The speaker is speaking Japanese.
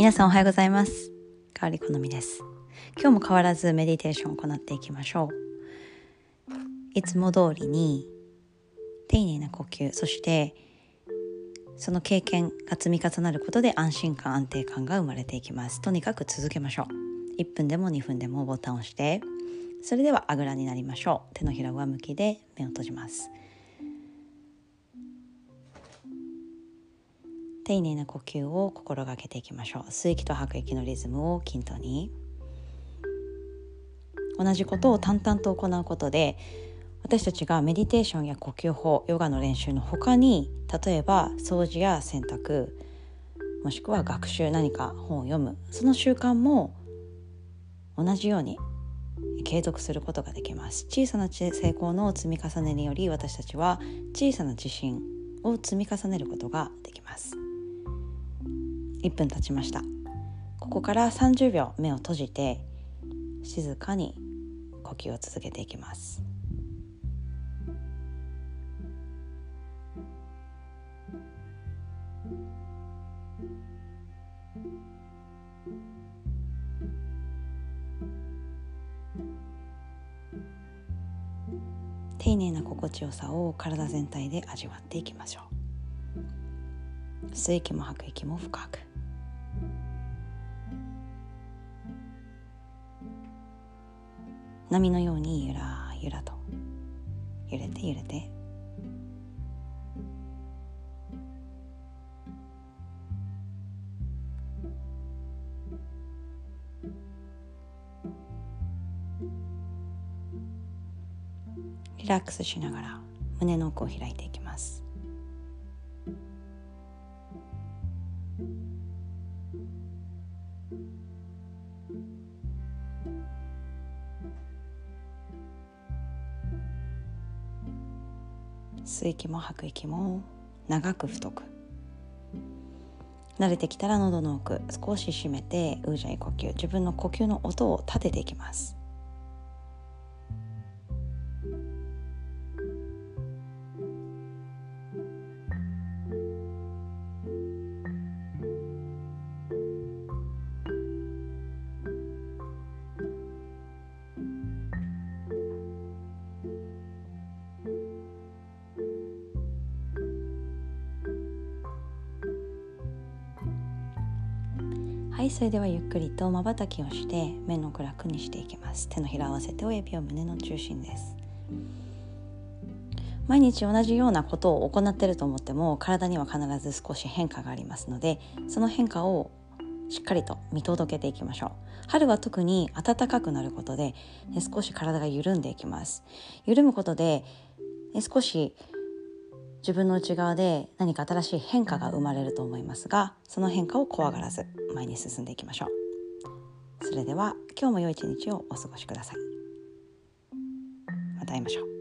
皆さんおはようございます。かわりこのみです。今日も変わらずメディテーションを行っていきましょう。いつも通りに丁寧な呼吸そしてその経験が積み重なることで安心感安定感が生まれていきます。とにかく続けましょう。1分でも2分でもボタンを押してそれではあぐらになりましょう。手のひら上向きで目を閉じます。丁寧な呼吸を心がけていきましょう。吸う息と吐く息のリズムを均等に。同じことを淡々と行うことで私たちがメディテーションや呼吸法ヨガの練習の他に例えば掃除や洗濯もしくは学習何か本を読むその習慣も同じように継続することができます。小さな成功の積み重ねにより私たちは小さな自信を積み重ねることができます。1分経ちました。ここから30秒目を閉じて静かに呼吸を続けていきます。丁寧な心地よさを体全体で味わっていきましょう。吸う息も吐く息も深く。波のようにゆらゆらと。揺れて揺れて。リラックスしながら胸の奥を開いていきます。吸う息も吐く息も長く太く。慣れてきたら喉の奥少し締めてうーじゃい呼吸。自分の呼吸の音を立てていきます。はいそれではゆっくりとまばたきをして目の暗くにしていきます。手のひら合わせて親指を胸の中心です。毎日同じようなことを行っていると思っても体には必ず少し変化がありますのでその変化をしっかりと見届けていきましょう。春は特に暖かくなることで、ね、少し体が緩んでいきます。緩むことで、ね、少し自分の内側で何か新しい変化が生まれると思いますがその変化を怖がらず前に進んでいきましょう。それでは今日も良い一日をお過ごしください。また会いましょう。